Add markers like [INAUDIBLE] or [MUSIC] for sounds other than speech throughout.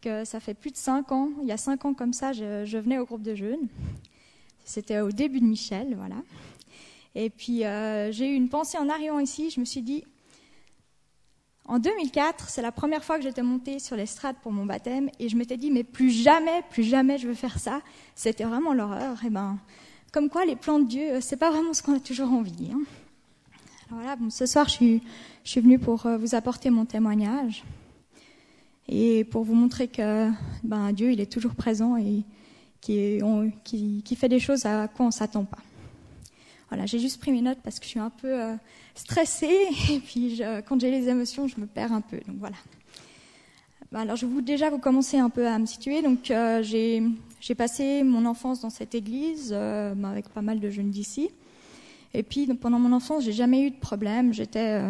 que ça fait plus de cinq ans, il y a cinq ans comme ça, je, venais au groupe de jeunes. C'était au début de Michel, voilà. Et puis euh, j'ai eu une pensée en arrivant ici, je me suis dit, en 2004, c'est la première fois que j'étais montée sur l'estrade pour mon baptême, et je m'étais dit, mais plus jamais, plus jamais je veux faire ça. C'était vraiment l'horreur. Et ben, comme quoi, les plans de Dieu, c'est pas vraiment ce qu'on a toujours envie. Hein. Alors voilà, bon, ce soir, je suis, je suis venue pour euh, vous apporter mon témoignage et pour vous montrer que ben, Dieu, il est toujours présent et qui, fait des choses à quoi on s'attend pas. Voilà, j'ai juste pris mes notes parce que je suis un peu euh, stressée [LAUGHS] et puis quand j'ai les émotions, je me perds un peu. Donc voilà. Ben, alors je vais déjà vous commencer un peu à me situer. Donc euh, j'ai passé mon enfance dans cette église euh, avec pas mal de jeunes d'ici. Et puis pendant mon enfance, j'ai jamais eu de problème. J'étais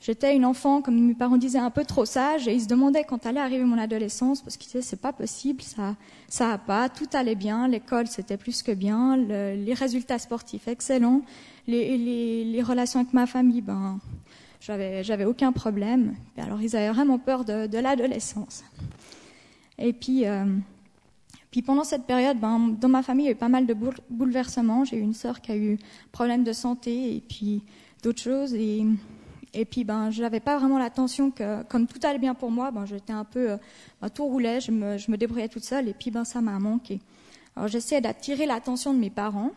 J'étais une enfant, comme mes parents disaient, un peu trop sage, et ils se demandaient quand allait arriver mon adolescence, parce qu'ils disaient c'est pas possible, ça, ça a pas, tout allait bien, l'école c'était plus que bien, les résultats sportifs excellents, les, relations avec ma famille, ben, j'avais, j'avais aucun problème. Alors ils avaient vraiment peur de, de l'adolescence. Et puis, euh, puis pendant cette période, ben, dans ma famille, il y a eu pas mal de bouleversements. J'ai eu une sœur qui a eu problème de santé et puis d'autres choses. Et et puis, ben, je n'avais pas vraiment l'attention que, comme tout allait bien pour moi, ben, j'étais un peu, euh, ben, tout roulait, je me, je me débrouillais toute seule, et puis, ben, ça m'a manqué. Alors, j'essayais d'attirer l'attention de mes parents.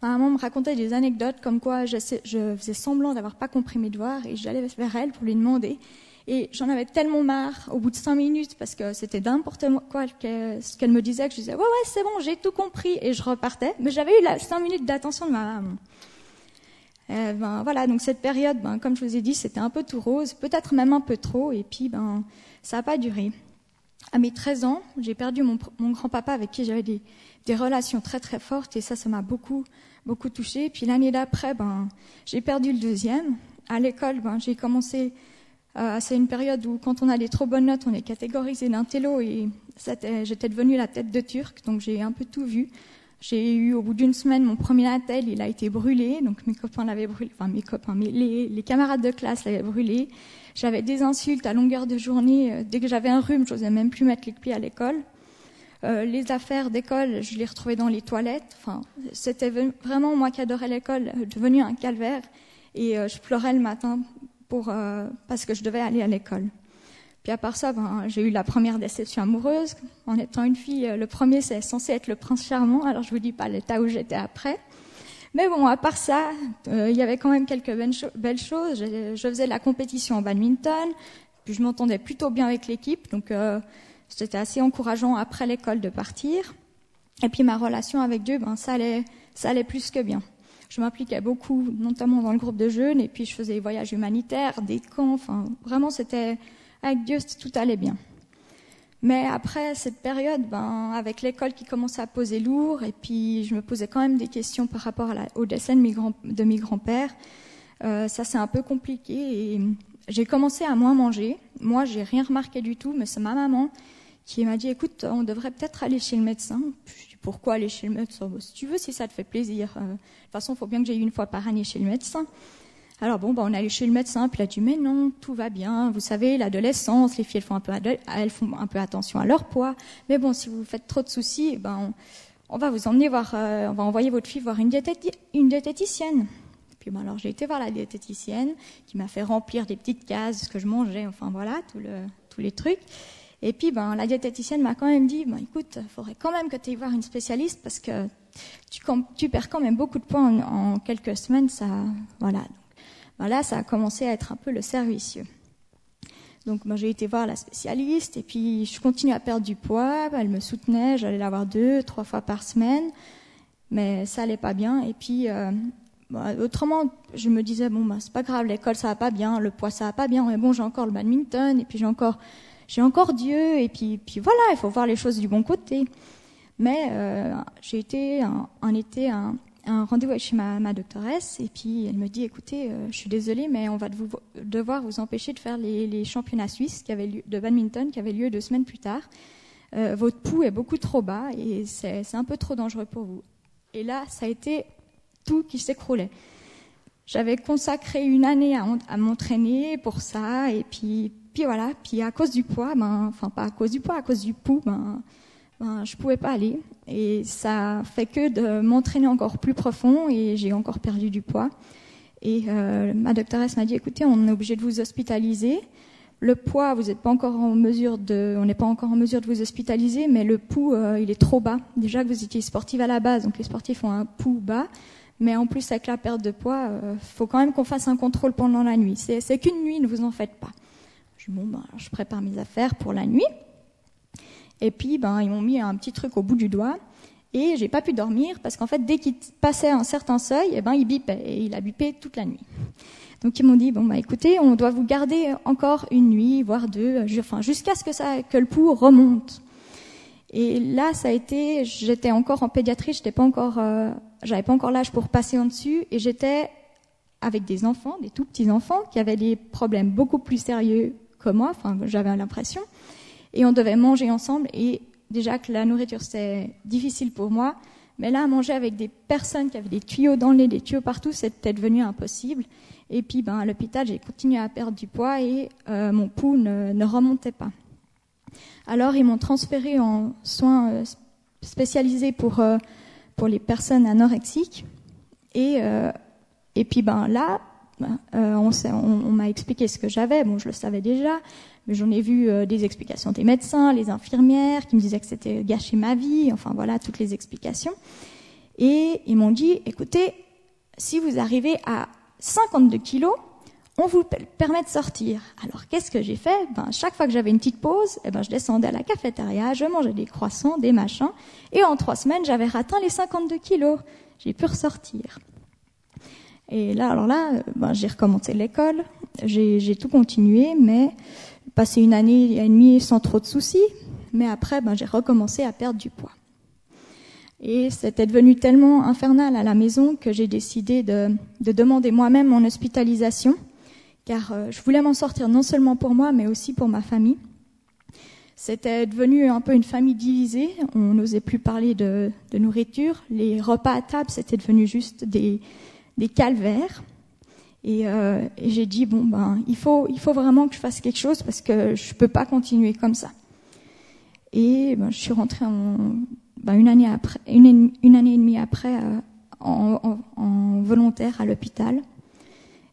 Ma maman me racontait des anecdotes comme quoi je faisais semblant d'avoir pas compris mes devoirs et j'allais vers elle pour lui demander. Et j'en avais tellement marre au bout de cinq minutes parce que c'était n'importe quoi ce qu'elle me disait que je disais ouais ouais c'est bon j'ai tout compris et je repartais. Mais j'avais eu la cinq minutes d'attention de ma maman. Euh, ben, voilà, donc cette période, ben, comme je vous ai dit, c'était un peu tout rose, peut-être même un peu trop, et puis ben, ça n'a pas duré. À mes 13 ans, j'ai perdu mon, grand-papa avec qui j'avais des, relations très très fortes, et ça, ça m'a beaucoup beaucoup touché. Puis l'année d'après, j'ai perdu le deuxième. À l'école, j'ai commencé. Euh, c'est une période où, quand on a des trop bonnes notes, on est catégorisé d'un télo, et j'étais devenue la tête de Turc, donc j'ai un peu tout vu. J'ai eu au bout d'une semaine mon premier attel, il a été brûlé, donc mes copains l'avaient brûlé, enfin mes copains, mais les, camarades de classe l'avaient brûlé. J'avais des insultes à longueur de journée. Euh, dès que j'avais un rhume, je n'osais même plus mettre les pieds à l'école. Euh, les affaires d'école, je les retrouvais dans les toilettes. Enfin, c'était vraiment moi qui adorais l'école, euh, devenu un calvaire. Et je pleurais le matin pour parce que je devais aller à l'école. Puis à part ça, ben, j'ai eu la première déception amoureuse. En étant une fille, euh, le premier, c'est censé être le prince charmant. Alors je vous dis pas l'état où j'étais après. Mais bon, à part ça, euh, il y avait quand même quelques belles choses. Je, faisais de la compétition en badminton, puis je m'entendais plutôt bien avec l'équipe, donc euh, c'était assez encourageant après l'école de partir. Et puis ma relation avec Dieu, ben ça allait, ça allait plus que bien. Je m'impliquais beaucoup, notamment dans le groupe de jeunes, et puis je faisais des voyages humanitaires, des camps. Enfin, vraiment, c'était avec Dieu, tout allait bien. Mais après cette période, ben, avec l'école qui commençait à poser lourd, et puis je me posais quand même des questions par rapport à au dessin de mes, grands-pères, euh, ça c'est un peu compliqué. Et j'ai commencé à moins manger. Moi, j'ai rien remarqué du tout, mais c'est ma maman qui m'a dit écoute, on devrait peut-être aller chez le médecin. Je dis pourquoi aller chez le médecin? Si tu veux, si ça te fait plaisir. Euh, de toute façon, il faut bien que j'aille une fois par année chez le médecin. Alors bon, bah, on est allé chez le médecin, puis il a dit mais non, tout va bien. Vous savez, l'adolescence, les filles elles font un peu, elles font un peu attention à leur poids. Mais bon, si vous faites trop de soucis, eh ben on, va vous emmener voir, euh, on va envoyer votre fille voir une, diététicienne. Puis bon, alors j'ai été voir la diététicienne qui m'a fait remplir des petites cases, ce que je mangeais, enfin voilà, tous les trucs. Et puis ben la diététicienne m'a quand même dit, ben écoute, il faudrait quand même que tu ailles voir une spécialiste parce que tu, tu perds quand même beaucoup de poids en, en quelques semaines, ça, voilà. Ben là, ça a commencé à être un peu le servicieux. Donc j'ai été voir la spécialiste et puis je continue à perdre du poids. Elle me soutenait, j'allais la voir deux, trois fois par semaine, mais ça allait pas bien. Et puis euh, autrement, je me disais bon c'est pas grave, l'école ça va pas bien, le poids ça va pas bien, mais bon j'ai encore le badminton et puis j'ai encore j'ai encore Dieu et puis puis voilà, il faut voir les choses du bon côté. Mais euh, j'ai été un, un été un, un rendez-vous chez ma, ma, doctoresse et puis elle me dit écoutez, euh, je suis désolée, mais on va devoir vous empêcher de faire les, les, championnats suisses qui avaient lieu, de badminton qui avaient lieu deux semaines plus tard. Euh, votre pouls est beaucoup trop bas et c'est un peu trop dangereux pour vous. Et là, ça a été tout qui s'écroulait. J'avais consacré une année à, à m'entraîner pour ça et puis puis voilà, puis à cause du poids, ben, enfin pas à cause du poids, à cause du pouls, ben, ben je pouvais pas aller. Et ça fait que de m'entraîner encore plus profond et j'ai encore perdu du poids. Et euh, ma doctoresse m'a dit, écoutez, on est obligé de vous hospitaliser. Le poids, vous n'êtes pas encore en mesure de, on n'est pas encore en mesure de vous hospitaliser, mais le pouls, euh, il est trop bas. Déjà que vous étiez sportive à la base, donc les sportifs ont un pouls bas. Mais en plus, avec la perte de poids, euh, faut quand même qu'on fasse un contrôle pendant la nuit. C'est qu'une nuit, ne vous en faites pas. Je dis, bon, ben, je prépare mes affaires pour la nuit. Et puis, ben, ils m'ont mis un petit truc au bout du doigt. Et j'ai pas pu dormir parce qu'en fait, dès qu'il passait un certain seuil, eh ben, il bipait. Et il a bipé toute la nuit. Donc ils m'ont dit bon bah écoutez, on doit vous garder encore une nuit, voire deux, jusqu'à ce que ça que le pouls remonte. Et là, ça a été, j'étais encore en pédiatrie, j'étais pas encore, euh, j'avais pas encore l'âge pour passer en dessus, et j'étais avec des enfants, des tout petits enfants, qui avaient des problèmes beaucoup plus sérieux que moi. Enfin, j'avais l'impression. Et on devait manger ensemble. Et déjà que la nourriture c'était difficile pour moi, mais là, manger avec des personnes qui avaient des tuyaux dans le nez, des tuyaux partout, c'était devenu impossible. Et puis, ben, à l'hôpital, j'ai continué à perdre du poids et euh, mon pouls ne, remontait pas. Alors, ils m'ont transféré en soins euh, spécialisés pour, euh, pour les personnes anorexiques. Et, et puis, ben, là, ben, on, m'a expliqué ce que j'avais. Bon, je le savais déjà, mais j'en ai vu des explications des médecins, les infirmières qui me disaient que c'était gâcher ma vie. Enfin, voilà, toutes les explications. Et ils m'ont dit, écoutez, si vous arrivez à 52 kilos, on vous permet de sortir. Alors qu'est-ce que j'ai fait? Ben, Chaque fois que j'avais une petite pause, eh ben, je descendais à la cafétéria, je mangeais des croissants, des machins, et en trois semaines, j'avais atteint les 52 kilos. J'ai pu ressortir. Et là, alors là, ben, j'ai recommencé l'école, j'ai tout continué, mais passé une année et demie sans trop de soucis, mais après, ben, j'ai recommencé à perdre du poids. Et c'était devenu tellement infernal à la maison que j'ai décidé de, demander moi-même mon hospitalisation, car euh, je voulais m'en sortir non seulement pour moi, mais aussi pour ma famille. C'était devenu un peu une famille divisée, on n'osait plus parler de, nourriture, les repas à table, c'était devenu juste des, calvaires. Euh, et, j'ai dit, bon, ben, il faut, il faut vraiment que je fasse quelque chose parce que je peux pas continuer comme ça. Et ben, je suis rentrée en, ben, une, année après, une, une, année et demie après euh, en, en, volontaire à l'hôpital.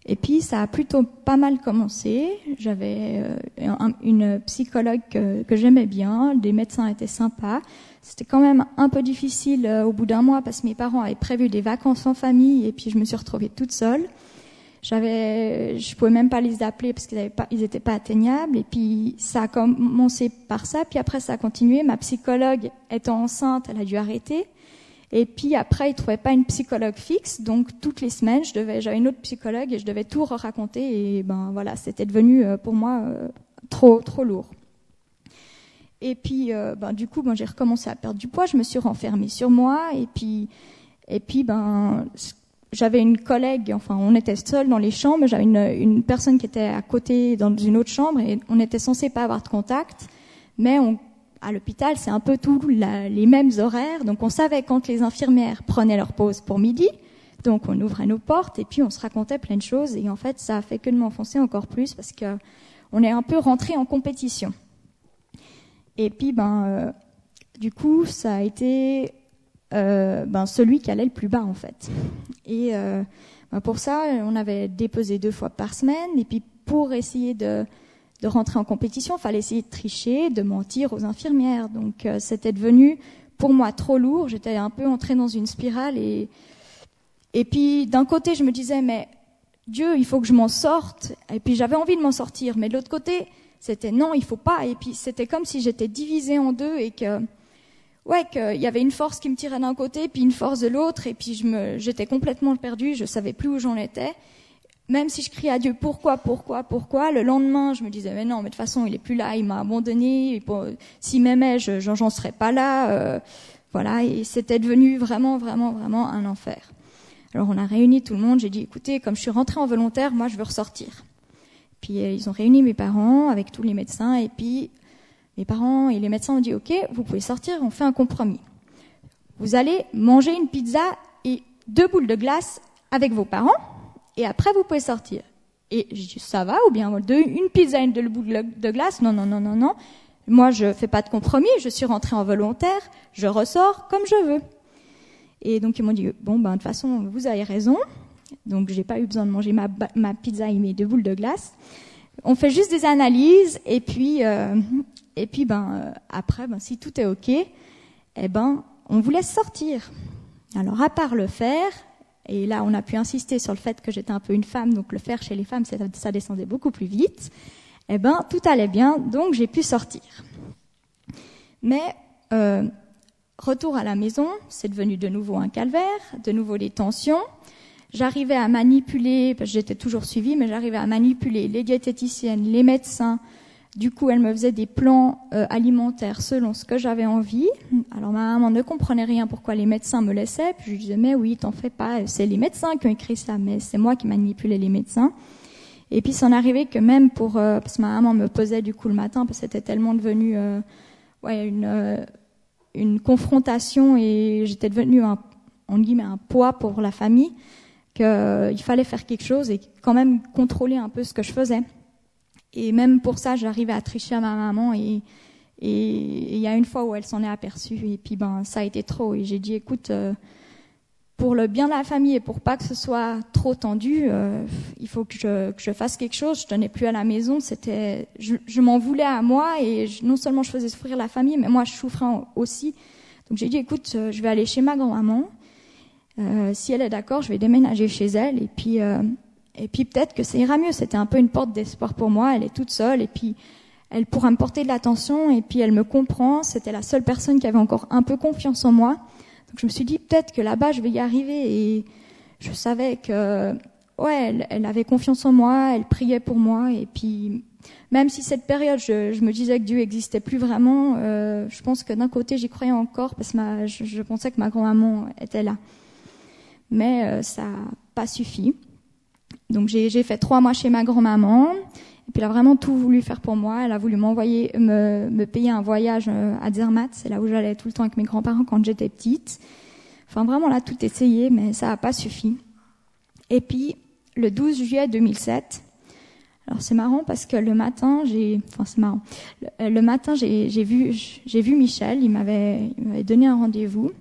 Et puis ça a plutôt pas mal commencé. J'avais euh, une psychologue que, que j'aimais bien, des médecins étaient sympas. C'était quand même un peu difficile euh, au bout d'un mois parce que mes parents avaient prévu des vacances en famille et puis je me suis retrouvée toute seule. J'avais, je pouvais même pas les appeler parce qu'ils n'étaient pas, pas atteignables. Et puis ça a commencé par ça, puis après ça a continué. Ma psychologue étant enceinte, elle a dû arrêter. Et puis après, ils trouvaient pas une psychologue fixe, donc toutes les semaines, je devais, j'avais une autre psychologue et je devais tout raconter. Et ben voilà, c'était devenu euh, pour moi euh, trop trop lourd. Et puis euh, ben du coup, ben j'ai recommencé à perdre du poids. Je me suis renfermée sur moi et puis et puis ben j'avais une collègue, enfin on était seuls dans les chambres, j'avais une, une, personne qui était à côté dans une autre chambre et on était censé pas avoir de contact, mais on, à l'hôpital c'est un peu tous les mêmes horaires, donc on savait quand les infirmières prenaient leur pause pour midi, donc on ouvrait nos portes et puis on se racontait plein de choses et en fait ça a fait que de m'enfoncer encore plus parce que on est un peu rentré en compétition. Et puis ben euh, du coup ça a été euh, ben, celui qui allait le plus bas en fait. Et euh, ben, pour ça, on avait déposé deux fois par semaine. Et puis pour essayer de, de rentrer en compétition, il fallait essayer de tricher, de mentir aux infirmières. Donc euh, c'était devenu pour moi trop lourd. J'étais un peu entrée dans une spirale. Et, et puis d'un côté, je me disais, mais Dieu, il faut que je m'en sorte. Et puis j'avais envie de m'en sortir. Mais de l'autre côté, c'était non, il faut pas. Et puis c'était comme si j'étais divisée en deux et que ouais, qu'il y avait une force qui me tirait d'un côté, puis une force de l'autre, et puis je j'étais complètement perdue, je savais plus où j'en étais. Même si je criais à Dieu, pourquoi, pourquoi, pourquoi, le lendemain, je me disais, mais non, mais de toute façon, il est plus là, il m'a abandonné, s'il m'aimait, je, j'en serais pas là, euh, voilà, et c'était devenu vraiment, vraiment, vraiment un enfer. Alors on a réuni tout le monde, j'ai dit, écoutez, comme je suis rentrée en volontaire, moi je veux ressortir. Puis euh, ils ont réuni mes parents avec tous les médecins, et puis mes parents et les médecins ont dit, OK, vous pouvez sortir, on fait un compromis. Vous allez manger une pizza et deux boules de glace avec vos parents, et après vous pouvez sortir. Et j'ai dit, ça va ou bien une pizza et une de bout de glace? Non, non, non, non, non. Moi, je fais pas de compromis. Je suis rentrée en volontaire. Je ressors comme je veux. Et donc ils m'ont dit, bon, ben de toute façon, vous avez raison. Donc j'ai pas eu besoin de manger ma, ma pizza et mes deux boules de glace. On fait juste des analyses et puis euh, et puis ben euh, après, ben si tout est ok, eh ben on vous laisse sortir. Alors à part le faire, et là, on a pu insister sur le fait que j'étais un peu une femme, donc le faire chez les femmes, ça, descendait beaucoup plus vite. Eh ben, tout allait bien, donc j'ai pu sortir. Mais euh, retour à la maison, c'est devenu de nouveau un calvaire, de nouveau des tensions. J'arrivais à manipuler, parce que j'étais toujours suivie, mais j'arrivais à manipuler les diététiciennes, les médecins, du coup, elle me faisait des plans euh, alimentaires selon ce que j'avais envie. Alors ma maman ne comprenait rien pourquoi les médecins me laissaient. Puis je lui disais mais oui, t'en fais pas, c'est les médecins qui ont écrit ça, mais c'est moi qui manipulais les médecins. Et puis c'en arrivait que même pour euh, parce que ma maman me posait du coup le matin parce que c'était tellement devenu euh, ouais une une confrontation et j'étais devenue un en guillemets un poids pour la famille qu'il fallait faire quelque chose et quand même contrôler un peu ce que je faisais. Et même pour ça, j'arrivais à tricher à ma maman et il y a une fois où elle s'en est aperçue et puis ben ça a été trop et j'ai dit écoute euh, pour le bien de la famille et pour pas que ce soit trop tendu, euh, il faut que je, fasse quelque chose. Je tenais plus à la maison, c'était, je, m'en voulais à moi et non seulement je faisais souffrir la famille, mais moi je souffrais aussi. Donc j'ai dit écoute, euh, je vais aller chez ma grand-maman. Euh, si elle est d'accord, je vais déménager chez elle et puis et puis peut-être que ça ira mieux. C'était un peu une porte d'espoir pour moi. Elle est toute seule et puis elle pourra me porter de l'attention et puis elle me comprend. C'était la seule personne qui avait encore un peu confiance en moi. Donc je me suis dit peut-être que là-bas je vais y arriver et je savais que ouais, elle, avait confiance en moi, elle priait pour moi et puis même si cette période je, me disais que Dieu existait plus vraiment, euh, je pense que d'un côté j'y croyais encore parce que je, pensais que ma grand-maman était là. Mais euh, ça n'a pas suffi. Donc j'ai fait trois mois chez ma grand-maman. Et puis elle a vraiment tout voulu faire pour moi. Elle a voulu m'envoyer, me, me, payer un voyage euh, à Zermatt. C'est là où j'allais tout le temps avec mes grands-parents quand j'étais petite. Enfin vraiment là tout essayé, mais ça n'a pas suffi. Et puis le 12 juillet 2007. Alors c'est marrant parce que le matin j'ai, enfin c'est marrant. Le, le matin j'ai vu j'ai vu Michel. Il m'avait donné un rendez-vous.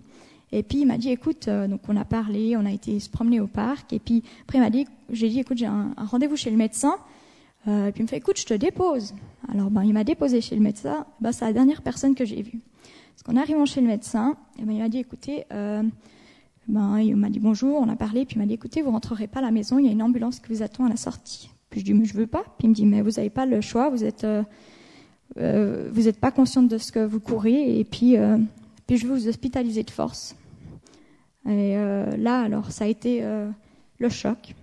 Et puis il m'a dit, écoute, euh, donc on a parlé, on a été se promener au parc. Et puis après il m'a dit, j'ai dit, écoute, j'ai un, rendez-vous chez le médecin. Euh, et puis il me fait, écoute, je te dépose. Alors ben il m'a déposé chez le médecin. Ben c'est la dernière personne que j'ai vue. Parce qu'en arrivant chez le médecin, et ben, il m'a dit, écoutez, euh, ben il m'a dit bonjour, on a parlé. Puis il m'a dit, écoutez, vous rentrerez pas à la maison, il y a une ambulance qui vous attend à la sortie. Puis je dis, mais je veux pas. Puis il me dit, mais vous n'avez pas le choix, vous êtes euh, euh, vous n'êtes pas consciente de ce que vous courez. Et puis puis je vais vous hospitaliser de force. Et euh, là, alors, ça a été euh, le choc.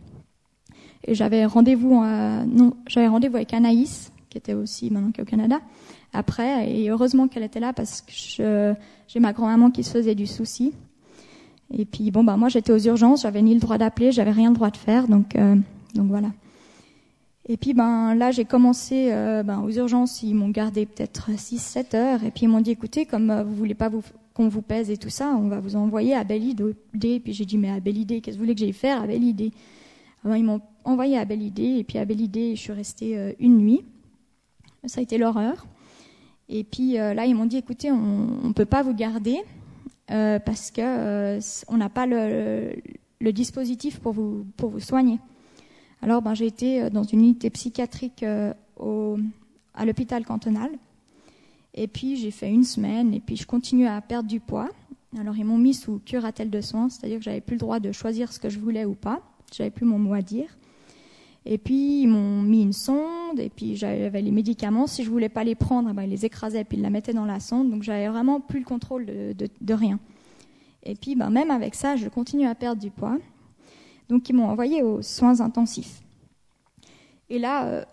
Et j'avais rendez-vous, non, j'avais rendez-vous avec Anaïs, qui était aussi maintenant qui est au Canada. Après, et heureusement qu'elle était là parce que j'ai ma grand-maman qui se faisait du souci. Et puis bon, bah moi j'étais aux urgences, j'avais ni le droit d'appeler, j'avais rien le droit de faire, donc euh, donc voilà. Et puis ben là j'ai commencé euh, ben, aux urgences, ils m'ont gardé peut-être 6-7 heures et puis ils m'ont dit écoutez comme euh, vous voulez pas qu'on vous pèse et tout ça, on va vous envoyer à Belle Idée. Puis j'ai dit mais à Belle Idée, qu'est-ce que vous voulez que j'aille faire à Belle Idée? Alors ils m'ont envoyé à Belle Idée et puis à Belle Idée je suis restée euh, une nuit. Ça a été l'horreur. Et puis là ils m'ont dit écoutez on ne peut pas vous garder parce que on n'a pas le, dispositif pour vous soigner. Alors, ben, j'ai été euh, dans une unité psychiatrique euh, à l'hôpital cantonal. Et puis, j'ai fait une semaine et puis je continue à perdre du poids. Alors, ils m'ont mis sous curatelle de soins, c'est-à-dire que j'avais plus le droit de choisir ce que je voulais ou pas. J'avais plus mon mot à dire. Et puis, ils m'ont mis une sonde, et puis j'avais les médicaments. Si je voulais pas les prendre, ben, ils les écrasaient, puis ils la mettaient dans la sonde. Donc, j'avais vraiment plus le contrôle de, rien. Et puis, ben, même avec ça, je continue à perdre du poids. Donc ils m'ont envoyé aux soins intensifs. Et là, euh,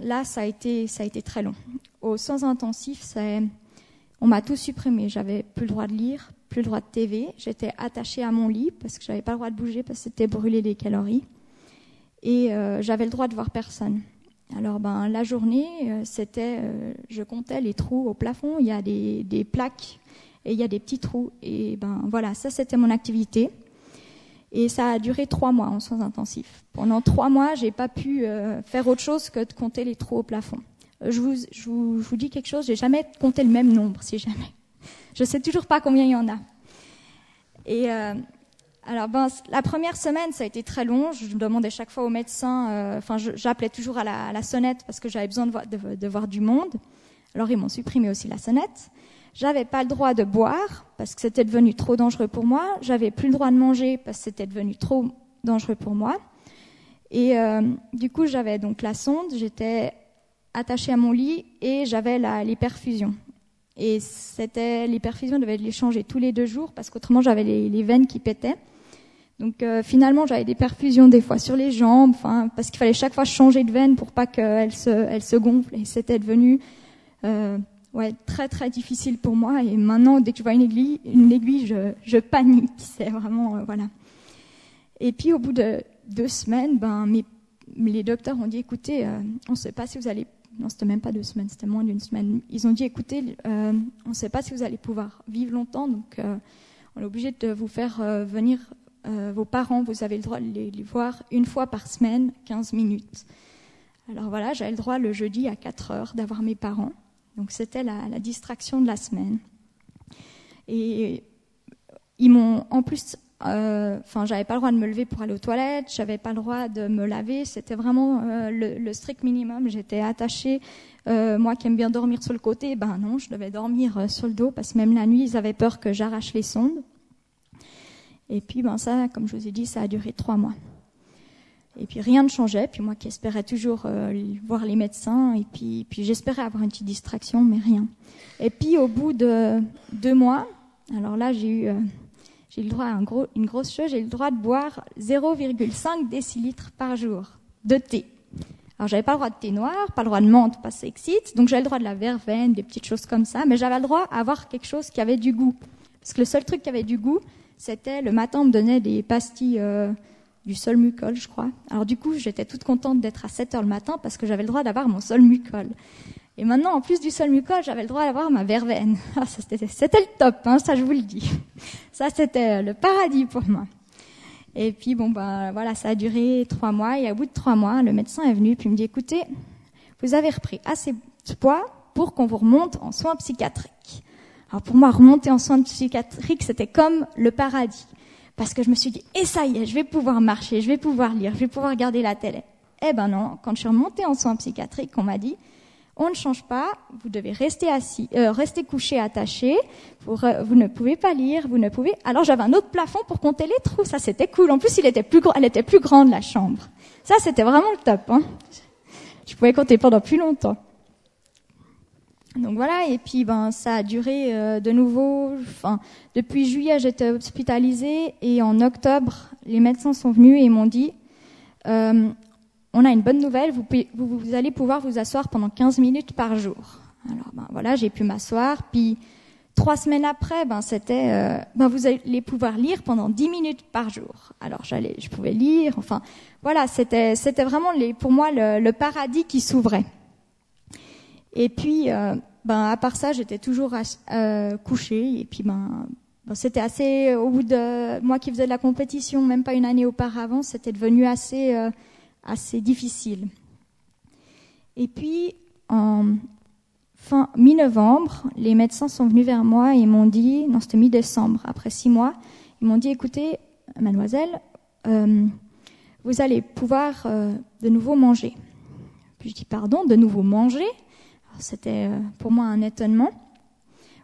là ça, a été, ça a été très long. Aux soins intensifs, on m'a tout supprimé. J'avais plus le droit de lire, plus le droit de TV. J'étais attachée à mon lit parce que j'avais pas le droit de bouger parce que c'était brûler des calories. Et euh, j'avais le droit de voir personne. Alors ben la journée, euh, c'était, je comptais les trous au plafond. Il y a des, des plaques et il y a des petits trous. Et ben voilà, ça c'était mon activité. Et ça a duré trois mois en soins intensifs. Pendant trois mois, j'ai pas pu euh, faire autre chose que de compter les trous au plafond. Euh, je vous, dis quelque chose, j'ai jamais compté le même nombre, si jamais. Je sais toujours pas combien il y en a. Et euh, alors, ben, la première semaine, ça a été très long. Je demandais chaque fois au médecin, enfin, j'appelais toujours à la, sonnette parce que j'avais besoin de voir, du monde. Alors, ils m'ont supprimé aussi la sonnette. J'avais pas le droit de boire parce que c'était devenu trop dangereux pour moi. J'avais plus le droit de manger parce que c'était devenu trop dangereux pour moi. Et euh, du coup, j'avais donc la sonde, j'étais attachée à mon lit et j'avais les perfusions. Et c'était les perfusions devaient les changer tous les deux jours parce qu'autrement j'avais les, les, veines qui pétaient. Donc euh, finalement j'avais des perfusions des fois sur les jambes, enfin parce qu'il fallait chaque fois changer de veine pour pas qu'elle se, elle se gonfle. Et c'était devenu euh, ouais très très difficile pour moi. Et maintenant dès que je vois une aiguille, une aiguille, je, panique. [LAUGHS] C'est vraiment euh, voilà. Et puis au bout de deux semaines, ben les docteurs ont dit écoutez, euh, on ne sait pas si vous allez non, c'était même pas deux semaines, c'était moins d'une semaine. Ils ont dit, écoutez, euh, on ne sait pas si vous allez pouvoir vivre longtemps, donc on est obligé de vous faire venir vos parents. Vous avez le droit de les, les, voir une fois par semaine, 15 minutes. Alors voilà, j'avais le droit le jeudi à 4 heures d'avoir mes parents. Donc c'était la, distraction de la semaine. Et ils m'ont en plus euh, enfin, j'avais pas le droit de me lever pour aller aux toilettes, j'avais pas le droit de me laver. C'était vraiment euh, le, strict minimum. J'étais attachée. Euh, moi qui aime bien dormir sur le côté, ben non, je devais dormir sur le dos parce que même la nuit, ils avaient peur que j'arrache les sondes. Et puis, ben ça, comme je vous ai dit, ça a duré trois mois. Et puis rien ne changeait. Puis moi qui espérais toujours euh, voir les médecins, et puis, puis j'espérais avoir une petite distraction, mais rien. Et puis au bout de deux mois, alors là j'ai eu j'ai le droit à une grosse chose, j'ai le droit de boire 0,5 décilitres par jour de thé. Alors j'avais pas le droit de thé noir, pas le droit de menthe, pas s'excite, donc j'avais le droit de la verveine, des petites choses comme ça, mais j'avais le droit à avoir quelque chose qui avait du goût. Parce que le seul truc qui avait du goût, c'était le matin on me donnait des pastilles euh, du sol mucol, je crois. Alors du coup, j'étais toute contente d'être à 7 heures le matin parce que j'avais le droit d'avoir mon sol mucol. Et maintenant, en plus du sol mucol, j'avais le droit d'avoir ma verveine. Ah, c'était le top, hein, ça je vous le dis. Ça c'était le paradis pour moi. Et puis bon bah voilà, ça a duré trois mois. Et au bout de trois mois, le médecin est venu puis me dit écoutez, vous avez repris assez de poids pour qu'on vous remonte en soins psychiatriques. Alors pour moi, remonter en soins psychiatriques, c'était comme le paradis, parce que je me suis dit et ça y est, je vais pouvoir marcher, je vais pouvoir lire, je vais pouvoir regarder la télé. Eh ben non, quand je suis remontée en soins psychiatriques, on m'a dit on ne change pas, vous devez rester assis, euh, rester couché, attaché, vous, vous, ne pouvez pas lire, vous ne pouvez. Alors j'avais un autre plafond pour compter les trous, ça c'était cool. En plus, il était plus, elle était plus grande la chambre. Ça c'était vraiment le top. Hein. Je pouvais compter pendant plus longtemps. Donc voilà, et puis ben ça a duré euh, de nouveau. Enfin, depuis juillet, j'étais hospitalisée et en octobre, les médecins sont venus et m'ont dit euh, on a une bonne nouvelle, vous, vous, vous, allez pouvoir vous asseoir pendant 15 minutes par jour. Alors ben voilà, j'ai pu m'asseoir, puis trois semaines après, ben c'était, euh, ben vous allez pouvoir lire pendant 10 minutes par jour. Alors j'allais, je pouvais lire, enfin voilà, c'était c'était vraiment les, pour moi le, le paradis qui s'ouvrait. Et puis euh, ben à part ça, j'étais toujours euh, couchée et puis ben Bon, c'était assez, au bout de moi qui faisais de la compétition, même pas une année auparavant, c'était devenu assez, euh, assez difficile. Et puis, en fin mi-novembre, les médecins sont venus vers moi et m'ont dit, non, c'était mi-décembre, après six mois, ils m'ont dit, écoutez, mademoiselle, euh, vous allez pouvoir euh, de nouveau manger. Puis je dis, pardon, de nouveau manger? C'était euh, pour moi un étonnement.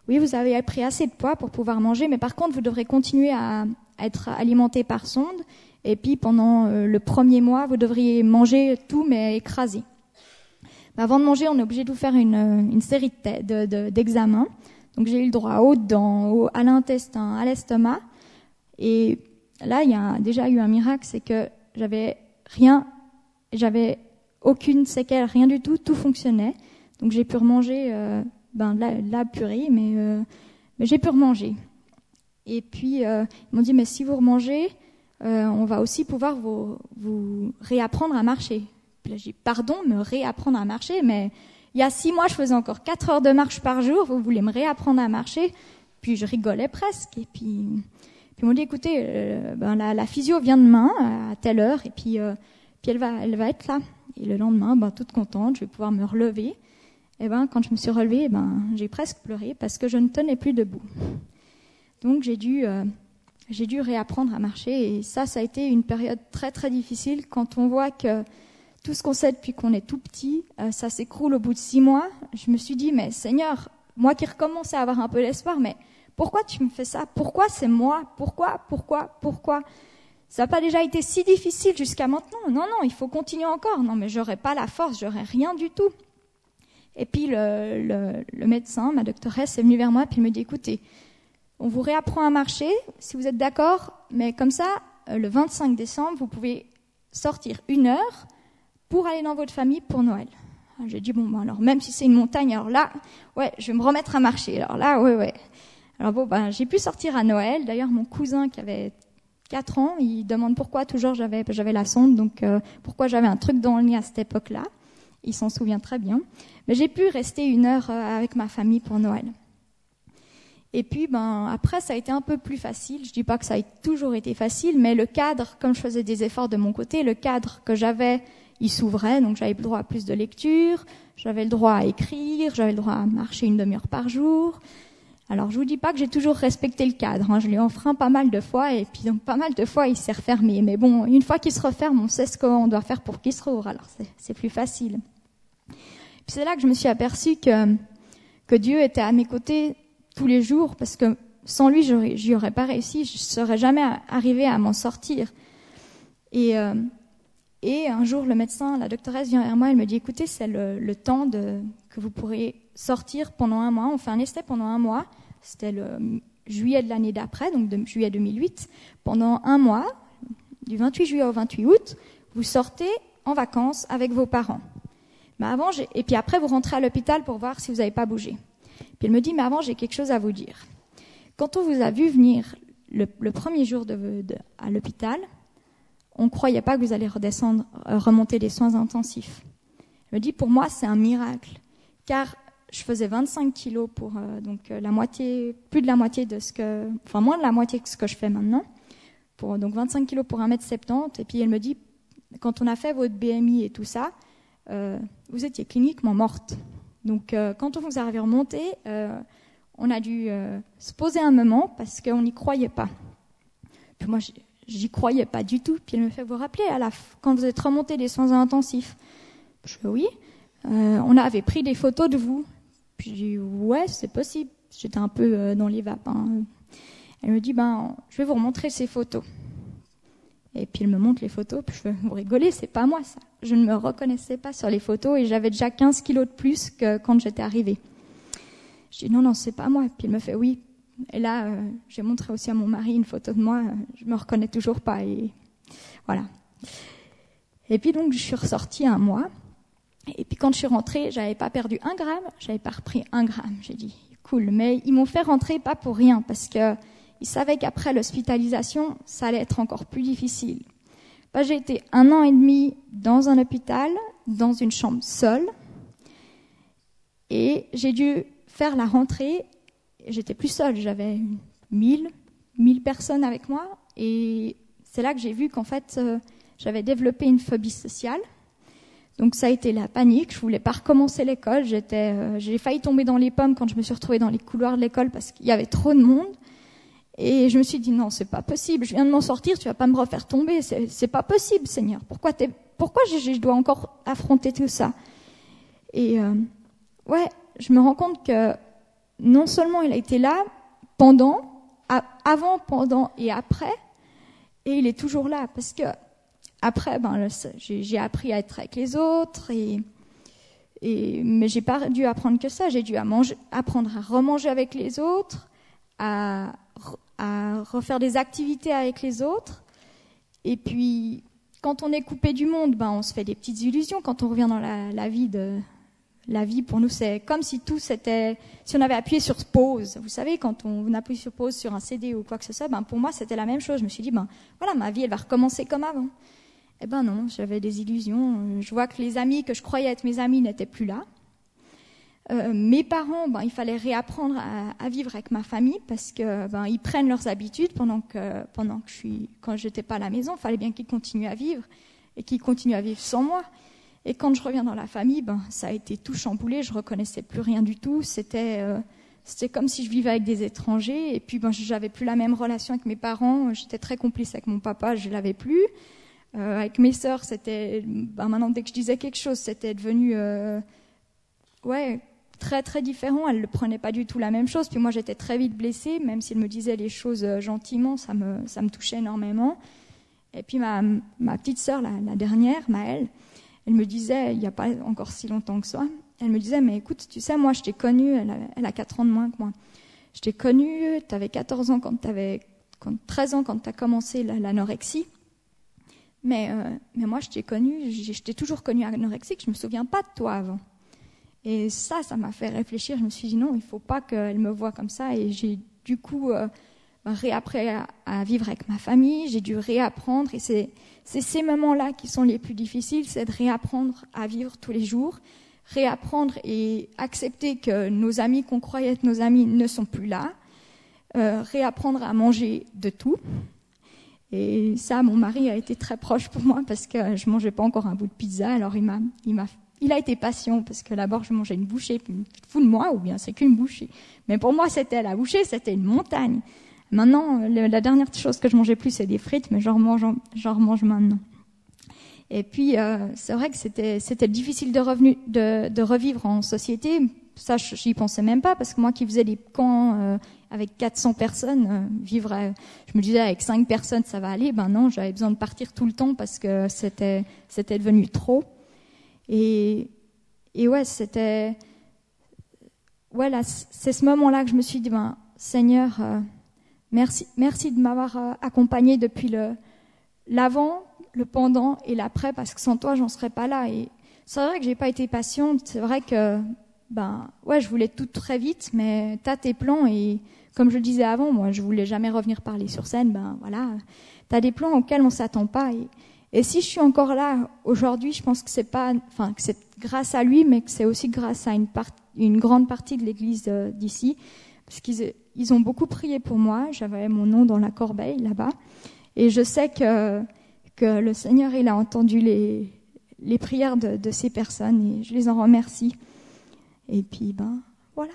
Oui, vous avez pris assez de poids pour pouvoir manger, mais par contre, vous devrez continuer à, être alimenté par sonde et puis pendant euh, le premier mois, vous devriez manger tout mais écrasé. Mais avant de manger, on est obligé de vous faire une, une série d'examens. De, de, Donc j'ai eu le droit aux dents, à l'intestin, à l'estomac. Et là, il y a déjà eu un miracle, c'est que j'avais rien, j'avais aucune séquelle, rien du tout, tout fonctionnait. Donc j'ai pu remanger euh, ben, la, la purée, mais, euh, mais j'ai pu remanger. Et puis euh, ils m'ont dit, mais si vous remangez, euh, on va aussi pouvoir vous, réapprendre à marcher. Puis j'ai pardon, me réapprendre à marcher, mais il y a six mois, je faisais encore quatre heures de marche par jour. Vous voulez me réapprendre à marcher? Puis je rigolais presque. Et puis, ils m'ont dit, écoutez, ben, la, physio vient demain à telle heure, et puis, puis elle, va, elle va être là. Et le lendemain, ben, toute contente, je vais pouvoir me relever. Et ben, quand je me suis relevée, ben, j'ai presque pleuré parce que je ne tenais plus debout. Donc j'ai dû, euh, j'ai dû réapprendre à marcher. Et ça, ça a été une période très très difficile quand on voit que tout ce qu'on sait depuis qu'on est tout petit, ça s'écroule au bout de six mois. Je me suis dit, mais Seigneur, moi qui recommençais à avoir un peu d'espoir, mais pourquoi tu me fais ça? Pourquoi c'est moi? Pourquoi? Pourquoi? Pourquoi? Ça n'a pas déjà été si difficile jusqu'à maintenant? Non, non, il faut continuer encore. Non, mais j'aurais pas la force, j'aurais rien du tout. Et puis le, médecin, ma doctoresse, est venue vers moi et me dit écoutez, on vous réapprend à marcher, si vous êtes d'accord, mais comme ça, euh, le 25 décembre, vous pouvez sortir une heure pour aller dans votre famille pour Noël. J'ai dit bon, alors même si c'est une montagne, alors là, ouais, je vais me remettre à marcher. Alors là, ouais, ouais. Alors bon, ben, j'ai pu sortir à Noël. D'ailleurs, mon cousin qui avait 4 ans, il demande pourquoi toujours j'avais, j'avais la sonde, donc euh, pourquoi j'avais un truc dans le nez à cette époque-là. Il s'en souvient très bien. Mais j'ai pu rester une heure euh, avec ma famille pour Noël. Et puis, ben, après, ça a été un peu plus facile. Je dis pas que ça a toujours été facile, mais le cadre, comme je faisais des efforts de mon côté, le cadre que j'avais, il s'ouvrait, donc j'avais le droit à plus de lecture, j'avais le droit à écrire, j'avais le droit à marcher une demi-heure par jour, alors je vous dis pas que j'ai toujours respecté le cadre, hein. je l'ai enfreint pas mal de fois et puis donc pas mal de fois il s'est refermé. Mais bon, une fois qu'il se referme, on sait ce qu'on doit faire pour qu'il se rouvre, alors c'est plus facile. C'est là que je me suis aperçue que, Dieu était à mes côtés tous les jours parce que sans lui, j'y aurais pas réussi, je serais jamais arrivée à m'en sortir. Et, euh, et un jour, le médecin, la doctoresse vient vers moi, elle me dit, écoutez, c'est le, temps que vous pourrez sortir pendant un mois. On fait un essai pendant un mois. C'était le juillet de l'année d'après, donc de juillet 2008. Pendant un mois, du 28 juillet au 28 août, vous sortez en vacances avec vos parents. Mais avant, et puis après, vous rentrez à l'hôpital pour voir si vous n'avez pas bougé. Puis elle me dit, mais avant, j'ai quelque chose à vous dire. Quand on vous a vu venir le, premier jour à l'hôpital, on ne croyait pas que vous allez redescendre, euh, remonter des soins intensifs. Elle me dit, pour moi, c'est un miracle, car je faisais 25 kilos pour euh, donc euh, la moitié, plus de la moitié de ce que, enfin moins de la moitié de ce que je fais maintenant. Donc 25 kilos pour 1m70. Et puis elle me dit, quand on a fait votre BMI et tout ça, vous étiez cliniquement morte. Donc quand on vous a remonté, on a dû se poser un moment parce qu'on n'y croyait pas. Puis moi, j'y croyais pas du tout. Puis elle me fait, vous rappeler à la quand vous êtes remonté des soins intensifs? Je fais oui. on avait pris des photos de vous. Puis je dis ouais, c'est possible. J'étais un peu euh, dans les vapes. Hein. Elle me dit ben, je vais vous remontrer ces photos. Et puis elle me montre les photos, puis je veux vous rigoler, c'est pas moi ça. Je ne me reconnaissais pas sur les photos et j'avais déjà 15 kilos de plus que quand j'étais arrivée. Je dis non, non, c'est pas moi. Puis elle me fait oui. Et là, euh, j'ai montré aussi à mon mari une photo de moi. Je me reconnais toujours pas. Et voilà. Et puis donc, je suis ressortie un mois. Et puis quand je suis rentrée, j'avais pas perdu un gramme, j'avais pas repris un gramme. J'ai dit cool, mais ils m'ont fait rentrer pas pour rien parce que ils savaient qu'après l'hospitalisation, ça allait être encore plus difficile. Bah, j'ai été un an et demi dans un hôpital, dans une chambre seule, et j'ai dû faire la rentrée. J'étais plus seule, j'avais mille, mille personnes avec moi, et c'est là que j'ai vu qu'en fait, euh, j'avais développé une phobie sociale. Donc ça a été la panique. Je voulais pas recommencer l'école. Euh, j'ai failli tomber dans les pommes quand je me suis retrouvée dans les couloirs de l'école parce qu'il y avait trop de monde. Et je me suis dit non, c'est pas possible. Je viens de m'en sortir. Tu vas pas me refaire tomber. C'est, pas possible, Seigneur. Pourquoi pourquoi je, dois encore affronter tout ça? Et euh, ouais, je me rends compte que non seulement il a été là pendant, avant, pendant et après, et il est toujours là parce que après, ben, j'ai appris à être avec les autres, et, et, mais j'ai pas dû apprendre que ça. J'ai dû apprendre à remanger avec les autres, à, à refaire des activités avec les autres. Et puis, quand on est coupé du monde, ben, on se fait des petites illusions. Quand on revient dans la, vie de, la vie pour nous, c'est comme si tout c'était, si on avait appuyé sur pause. Vous savez, quand on appuie sur pause sur un CD ou quoi que ce soit, ben pour moi c'était la même chose. Je me suis dit, ben voilà, ma vie elle va recommencer comme avant. Eh ben non, j'avais des illusions. Je vois que les amis que je croyais être mes amis n'étaient plus là. Euh, mes parents, ben, il fallait réapprendre à, vivre avec ma famille parce que ben, ils prennent leurs habitudes pendant que je suis quand j'étais pas à la maison, il fallait bien qu'ils continuent à vivre et qu'ils continuent à vivre sans moi. Et quand je reviens dans la famille, ben ça a été tout chamboulé, je reconnaissais plus rien du tout, c'était euh, comme si je vivais avec des étrangers. Et puis j'avais plus la même relation avec mes parents, j'étais très complice avec mon papa, je l'avais plus. Euh, avec mes sœurs, c'était maintenant dès que je disais quelque chose, c'était devenu ouais très très différent. Elle ne prenait pas du tout la même chose. Puis moi, j'étais très vite blessée, même s'il me disait les choses euh, gentiment, ça me, ça me touchait énormément. Et puis ma, ma petite sœur, la, dernière, Maëlle, elle me disait, il n'y a pas encore si longtemps que ça, elle me disait, mais écoute, tu sais, moi, je t'ai connue, elle a, elle a 4 ans de moins que moi. Je t'ai connue, tu avais 14 ans quand tu quand, 13 ans quand tu as commencé l'anorexie. mais, euh, mais moi, je t'ai connue, je t'ai toujours connue anorexique, je me souviens pas de toi avant. Et ça, ça m'a fait réfléchir. Je me suis dit non, il ne faut pas qu'elle me voie comme ça. Et j'ai du coup euh, réappris à, vivre avec ma famille. J'ai dû réapprendre. Et c'est ces moments-là qui sont les plus difficiles, c'est de réapprendre à vivre tous les jours, réapprendre et accepter que nos amis qu'on croyait être nos amis ne sont plus là, euh, réapprendre à manger de tout. Et ça, mon mari a été très proche pour moi parce que je mangeais pas encore un bout de pizza. Alors il m'a, il m'a il a été patient parce que d'abord je mangeais une bouchée, puis fou de moi, ou bien c'est qu'une bouchée. Mais pour moi, c'était la bouchée, c'était une montagne. Maintenant, la dernière chose que je mangeais plus, c'est des frites, mais j'en mange, j'en mange maintenant. Et puis, euh, c'est vrai que c'était, difficile de, de, revivre en société. Ça, j'y pensais même pas, parce que moi qui faisais des camps euh, avec 400 personnes, euh, vivre, je me disais avec 5 personnes, ça va aller. Ben non, j'avais besoin de partir tout le temps parce que c'était devenu trop. Et, ouais, c'était. C'est ce moment-là que je me suis dit, ben, Seigneur, euh, merci, merci de m'avoir euh, accompagné depuis le l'avant, le pendant et l'après, parce que sans toi, j'en serais pas là. Et c'est vrai que j'ai pas été patiente. C'est vrai que, ben, ouais, je voulais tout très vite, mais t'as tes plans et comme je le disais avant, moi, je voulais jamais revenir parler sur scène. Ben voilà, t'as des plans auxquels on s'attend pas. Et si je suis encore là aujourd'hui, je pense que c'est pas, enfin, c'est grâce à lui, mais que c'est aussi grâce à une, grande partie de l'Église euh, d'ici, parce qu'ils ils ont beaucoup prié pour moi. J'avais mon nom dans la corbeille là-bas, et je sais que le Seigneur il a entendu les les prières de, de ces personnes, et je les en remercie. Et puis ben voilà.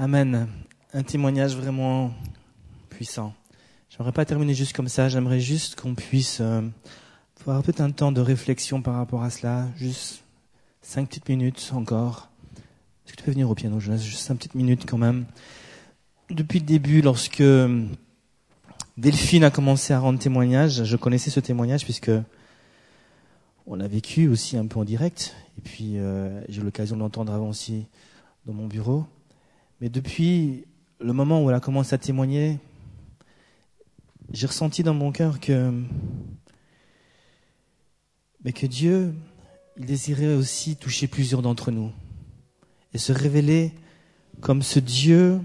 Amen. Un témoignage vraiment puissant. J'aimerais pas terminer juste comme ça. J'aimerais juste qu'on puisse euh, avoir peut-être un temps de réflexion par rapport à cela. Juste cinq petites minutes encore. Est-ce que tu peux venir au piano, Jonas? Juste cinq petites minutes quand même. Depuis le début, lorsque Delphine a commencé à rendre témoignage, je connaissais ce témoignage puisque on l'a vécu aussi un peu en direct. Et puis euh, j'ai eu l'occasion de l'entendre avant aussi dans mon bureau. Mais depuis le moment où elle a commencé à témoigner, j'ai ressenti dans mon cœur que, mais que Dieu, il désirait aussi toucher plusieurs d'entre nous et se révéler comme ce Dieu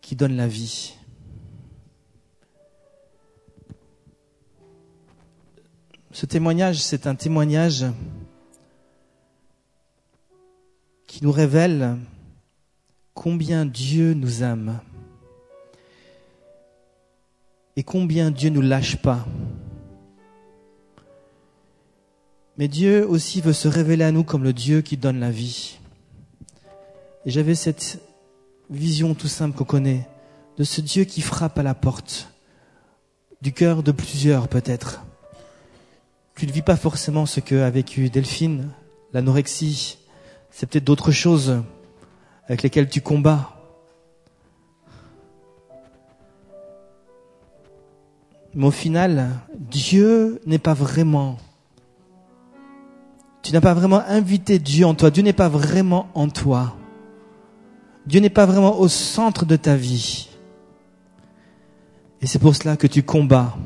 qui donne la vie. Ce témoignage, c'est un témoignage qui nous révèle combien Dieu nous aime et combien Dieu nous lâche pas. Mais Dieu aussi veut se révéler à nous comme le Dieu qui donne la vie. Et j'avais cette vision tout simple qu'on connaît de ce Dieu qui frappe à la porte du cœur de plusieurs peut-être. Tu ne vis pas forcément ce que a vécu Delphine, l'anorexie, c'est peut-être d'autres choses avec lesquels tu combats. Mais au final, Dieu n'est pas vraiment. Tu n'as pas vraiment invité Dieu en toi. Dieu n'est pas vraiment en toi. Dieu n'est pas vraiment au centre de ta vie. Et c'est pour cela que tu combats.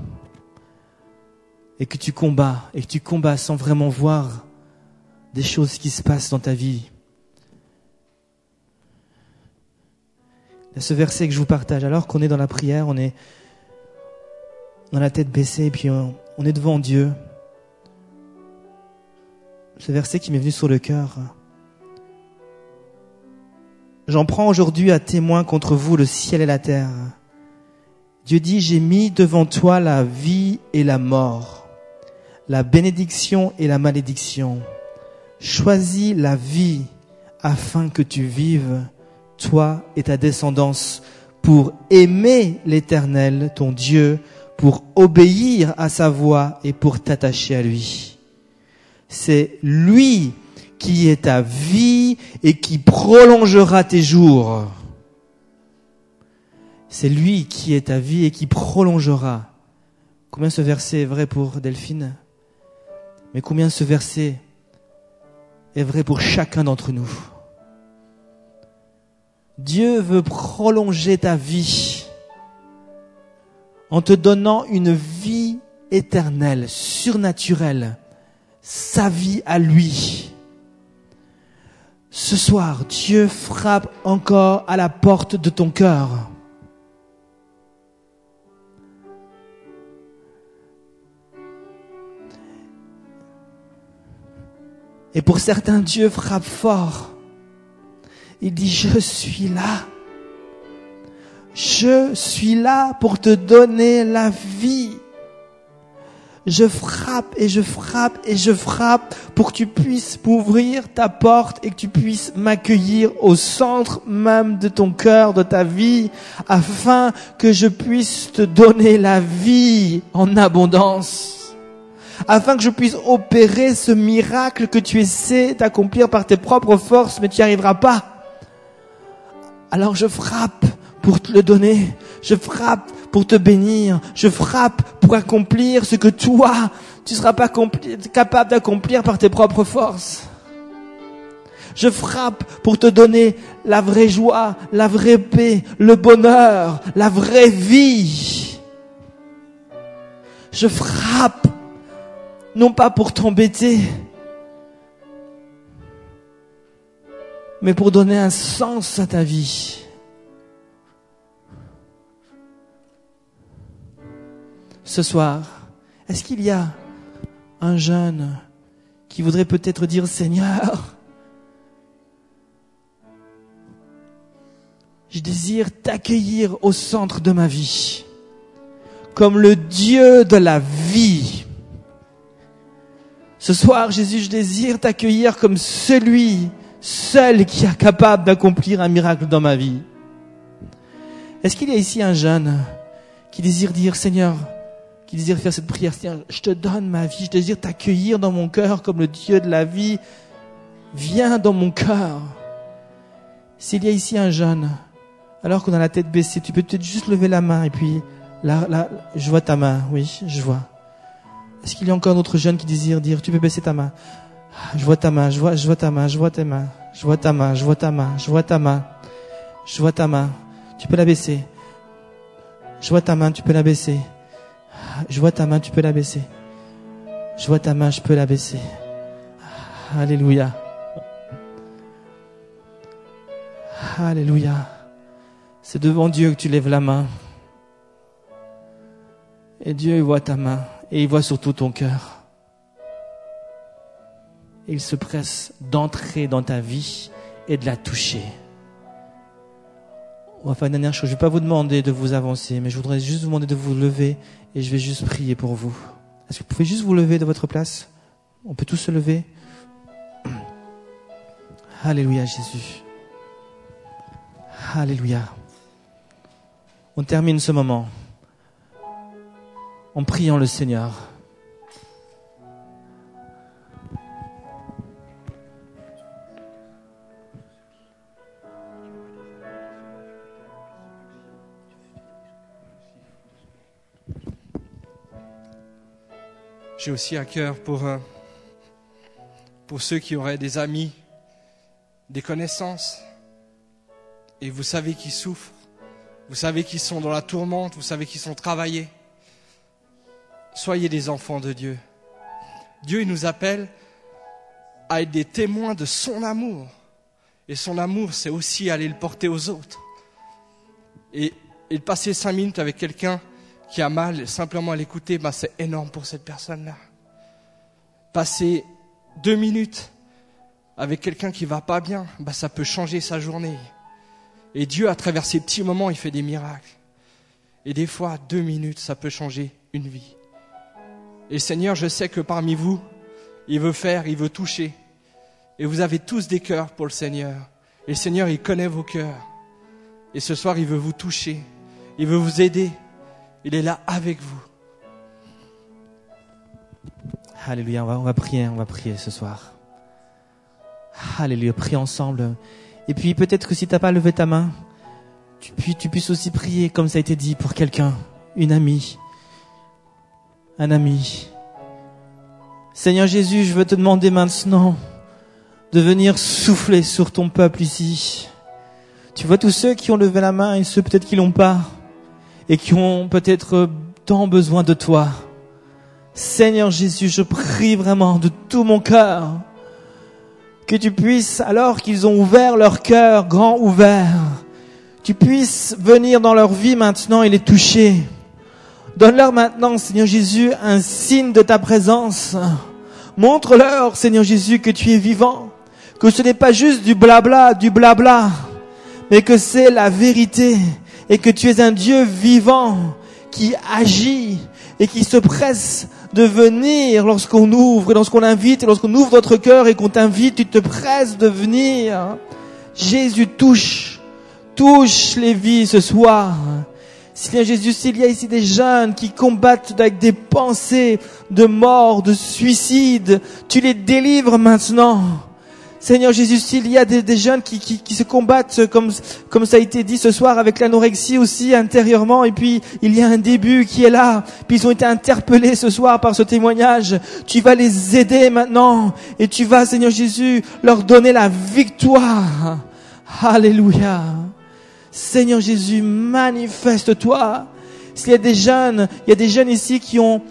Et que tu combats. Et que tu combats sans vraiment voir des choses qui se passent dans ta vie. Ce verset que je vous partage. Alors qu'on est dans la prière, on est dans la tête baissée et puis on, on est devant Dieu. Ce verset qui m'est venu sur le cœur. J'en prends aujourd'hui à témoin contre vous le ciel et la terre. Dieu dit, j'ai mis devant toi la vie et la mort, la bénédiction et la malédiction. Choisis la vie afin que tu vives, toi et ta descendance, pour aimer l'Éternel, ton Dieu, pour obéir à sa voix et pour t'attacher à lui. C'est lui qui est ta vie et qui prolongera tes jours. C'est lui qui est ta vie et qui prolongera. Combien ce verset est vrai pour Delphine? Mais combien ce verset est vrai pour chacun d'entre nous? Dieu veut prolonger ta vie en te donnant une vie éternelle, surnaturelle, sa vie à lui. Ce soir, Dieu frappe encore à la porte de ton cœur. Et pour certains, Dieu frappe fort. Il dit, je suis là. Je suis là pour te donner la vie. Je frappe et je frappe et je frappe pour que tu puisses m'ouvrir ta porte et que tu puisses m'accueillir au centre même de ton cœur, de ta vie, afin que je puisse te donner la vie en abondance. Afin que je puisse opérer ce miracle que tu essaies d'accomplir par tes propres forces, mais tu n'y arriveras pas. Alors je frappe pour te le donner. Je frappe pour te bénir. Je frappe pour accomplir ce que toi, tu ne seras pas capable d'accomplir par tes propres forces. Je frappe pour te donner la vraie joie, la vraie paix, le bonheur, la vraie vie. Je frappe, non pas pour t'embêter, mais pour donner un sens à ta vie. ce soir, est-ce qu'il y a un jeune qui voudrait peut-être dire Seigneur, je désire t'accueillir au centre de ma vie, comme le Dieu de la vie. Ce soir, Jésus, je désire t'accueillir comme celui seul qui est capable d'accomplir un miracle dans ma vie. Est-ce qu'il y a ici un jeune qui désire dire, Seigneur, qui désire faire cette prière, Seigneur, je te donne ma vie, je désire t'accueillir dans mon cœur comme le Dieu de la vie. Viens dans mon cœur. S'il y a ici un jeune, alors qu'on a la tête baissée, tu peux peut-être juste lever la main et puis là, là, je vois ta main, oui, je vois. Est-ce qu'il y a encore d'autres jeunes qui désirent dire, tu peux baisser ta main Je vois ta main, je vois, je vois ta main, je vois tes mains, je vois ta main, je vois ta main, je vois ta main, je vois ta main. Tu peux la baisser. Je vois ta main, tu peux la baisser. Je vois ta main, tu peux la baisser. Je vois ta main, je peux la baisser. Alléluia. Alléluia. C'est devant Dieu que tu lèves la main. Et Dieu voit ta main et il voit surtout ton cœur. Il se presse d'entrer dans ta vie et de la toucher. On va faire une dernière chose. Je ne vais pas vous demander de vous avancer, mais je voudrais juste vous demander de vous lever et je vais juste prier pour vous. Est-ce que vous pouvez juste vous lever de votre place? On peut tous se lever [CLEARS THROAT] Alléluia Jésus. Alléluia. On termine ce moment en priant le Seigneur. J'ai aussi à cœur pour, euh, pour ceux qui auraient des amis, des connaissances, et vous savez qu'ils souffrent, vous savez qu'ils sont dans la tourmente, vous savez qu'ils sont travaillés. Soyez des enfants de Dieu. Dieu nous appelle à être des témoins de son amour. Et son amour, c'est aussi aller le porter aux autres. Et, et passer cinq minutes avec quelqu'un qui a mal, simplement à l'écouter, ben c'est énorme pour cette personne-là. Passer deux minutes avec quelqu'un qui va pas bien, ben ça peut changer sa journée. Et Dieu, à travers ces petits moments, il fait des miracles. Et des fois, deux minutes, ça peut changer une vie. Et Seigneur, je sais que parmi vous, il veut faire, il veut toucher. Et vous avez tous des cœurs pour le Seigneur. Et Seigneur, il connaît vos cœurs. Et ce soir, il veut vous toucher. Il veut vous aider. Il est là avec vous. Alléluia, on va, on va prier, on va prier ce soir. Alléluia, prier ensemble. Et puis peut-être que si t'as pas levé ta main, tu, tu puisses aussi prier comme ça a été dit pour quelqu'un, une amie, un ami. Seigneur Jésus, je veux te demander maintenant de venir souffler sur ton peuple ici. Tu vois tous ceux qui ont levé la main et ceux peut-être qui l'ont pas et qui ont peut-être tant besoin de toi. Seigneur Jésus, je prie vraiment de tout mon cœur que tu puisses, alors qu'ils ont ouvert leur cœur grand ouvert, tu puisses venir dans leur vie maintenant et les toucher. Donne-leur maintenant, Seigneur Jésus, un signe de ta présence. Montre-leur, Seigneur Jésus, que tu es vivant, que ce n'est pas juste du blabla, du blabla, mais que c'est la vérité et que tu es un Dieu vivant qui agit et qui se presse de venir lorsqu'on ouvre, lorsqu'on invite, lorsqu'on ouvre notre cœur et qu'on t'invite, tu te presses de venir. Jésus touche, touche les vies ce soir. Seigneur Jésus, s'il y a ici des jeunes qui combattent avec des pensées de mort, de suicide, tu les délivres maintenant. Seigneur Jésus, s'il y a des, jeunes qui, qui, qui, se combattent comme, comme ça a été dit ce soir avec l'anorexie aussi intérieurement, et puis il y a un début qui est là, puis ils ont été interpellés ce soir par ce témoignage, tu vas les aider maintenant, et tu vas, Seigneur Jésus, leur donner la victoire. Alléluia. Seigneur Jésus, manifeste-toi. S'il y a des jeunes, il y a des jeunes ici qui ont,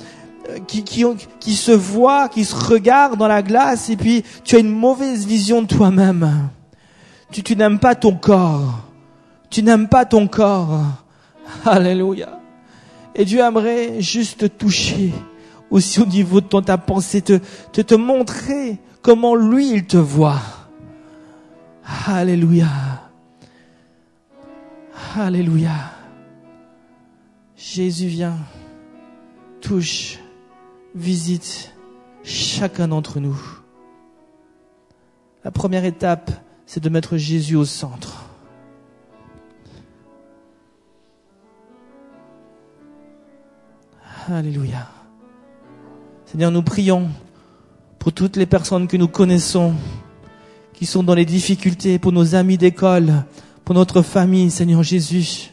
qui, qui, qui se voient, qui se regardent dans la glace et puis tu as une mauvaise vision de toi-même. Tu, tu n'aimes pas ton corps. Tu n'aimes pas ton corps. Alléluia. Et Dieu aimerait juste te toucher aussi au niveau de ton, ta pensée, te, te, te montrer comment lui il te voit. Alléluia. Alléluia. Jésus vient, touche, visite chacun d'entre nous. La première étape, c'est de mettre Jésus au centre. Alléluia. Seigneur, nous prions pour toutes les personnes que nous connaissons, qui sont dans les difficultés, pour nos amis d'école, pour notre famille, Seigneur Jésus.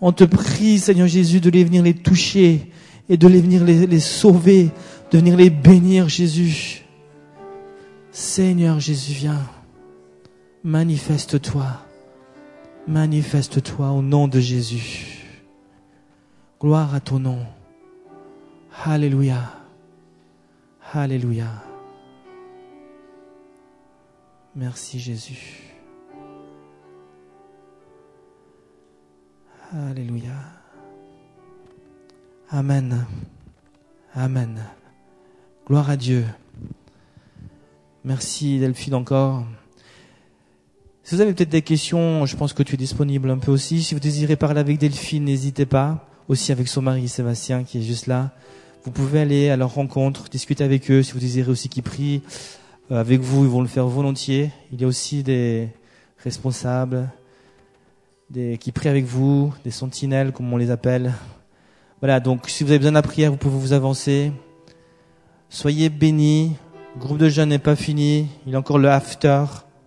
On te prie, Seigneur Jésus, de les venir les toucher et de les venir les, les sauver, de venir les bénir, Jésus. Seigneur Jésus, viens. Manifeste-toi. Manifeste-toi au nom de Jésus. Gloire à ton nom. Alléluia. Alléluia. Merci Jésus. Alléluia. Amen. Amen. Gloire à Dieu. Merci Delphine encore. Si vous avez peut-être des questions, je pense que tu es disponible un peu aussi. Si vous désirez parler avec Delphine, n'hésitez pas. Aussi avec son mari Sébastien qui est juste là. Vous pouvez aller à leur rencontre, discuter avec eux. Si vous désirez aussi qu'ils prient euh, avec vous, ils vont le faire volontiers. Il y a aussi des responsables des, qui prient avec vous, des sentinelles comme on les appelle. Voilà, donc si vous avez besoin de la prière, vous pouvez vous avancer. Soyez bénis. Le groupe de jeunes n'est pas fini. Il y a encore le after.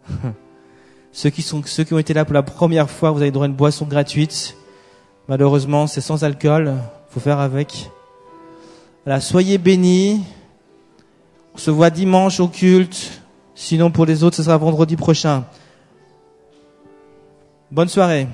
[LAUGHS] ceux qui ceux qui ont été là pour la première fois, vous avez droit à une boisson gratuite. Malheureusement, c'est sans alcool. Faut faire avec. Voilà, soyez bénis. On se voit dimanche au culte. Sinon, pour les autres, ce sera vendredi prochain. Bonne soirée.